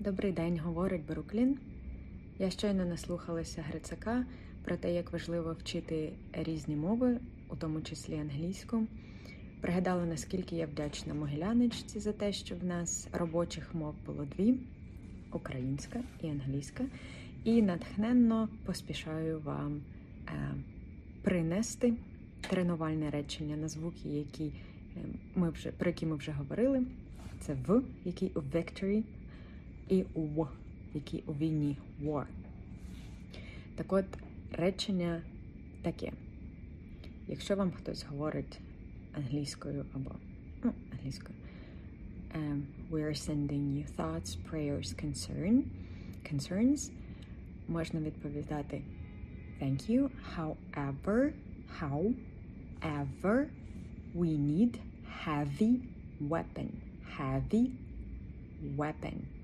Добрий день, говорить Бруклін. Я щойно наслухалася Грицака про те, як важливо вчити різні мови, у тому числі англійську. Пригадала, наскільки я вдячна Могиляничці за те, що в нас робочих мов було дві українська і англійська. І натхненно поспішаю вам е, принести тренувальне речення на звуки, які е, ми вже, про які ми вже говорили. Це в, який у victory, і в, який у війні war. Так от, речення таке. Якщо вам хтось говорить англійською або ну, англійською, um, we are sending you thoughts, prayers, concern, concerns, можна відповідати thank you, however, however, we need heavy weapon, heavy weapon.